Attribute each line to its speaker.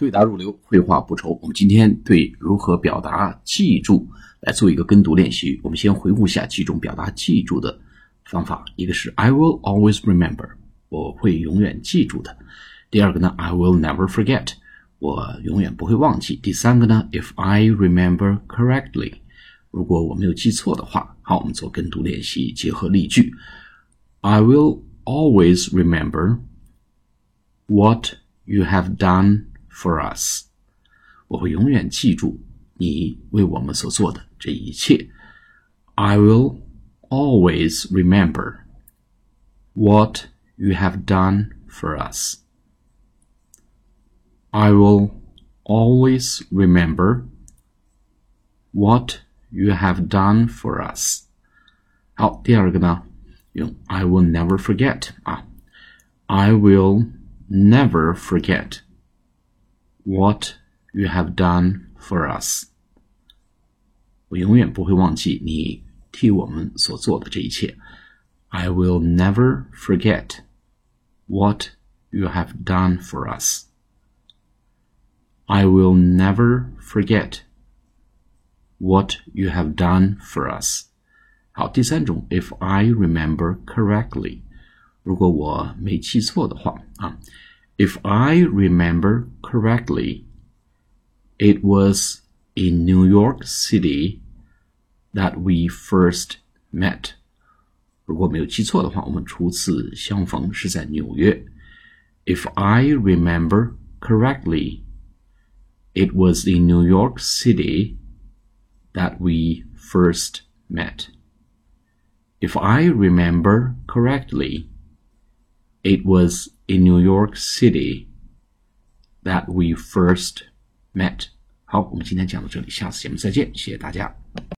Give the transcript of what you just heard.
Speaker 1: 对答如流，绘画不愁。我们今天对如何表达记住来做一个跟读练习。我们先回顾一下几种表达记住的方法。一个是 I will always remember，我会永远记住的。第二个呢，I will never forget，我永远不会忘记。第三个呢，If I remember correctly，如果我没有记错的话。好，我们做跟读练习，结合例句。I will always remember what you have done. For us，我会永远记住你为我们所做的这一切。I will always remember what you have done for us. I will always remember what you have done for us. 好，第二个呢，用 I will never forget 啊，I will never forget what you have done for us。我永远不会忘记你替我们所做的这一切。I will never forget what you have done for us. I will never forget what you have done for us. 好，第三种，if I remember correctly，如果我没记错的话啊。 if I remember correctly, it was in New York City that we first met. 如果没有记错的话，我们初次相逢是在纽约。If I remember correctly, it was in New York City that we first met. If I remember correctly, it was in New York City that we first met。好，我们今天讲到这里，下次节目再见，谢谢大家。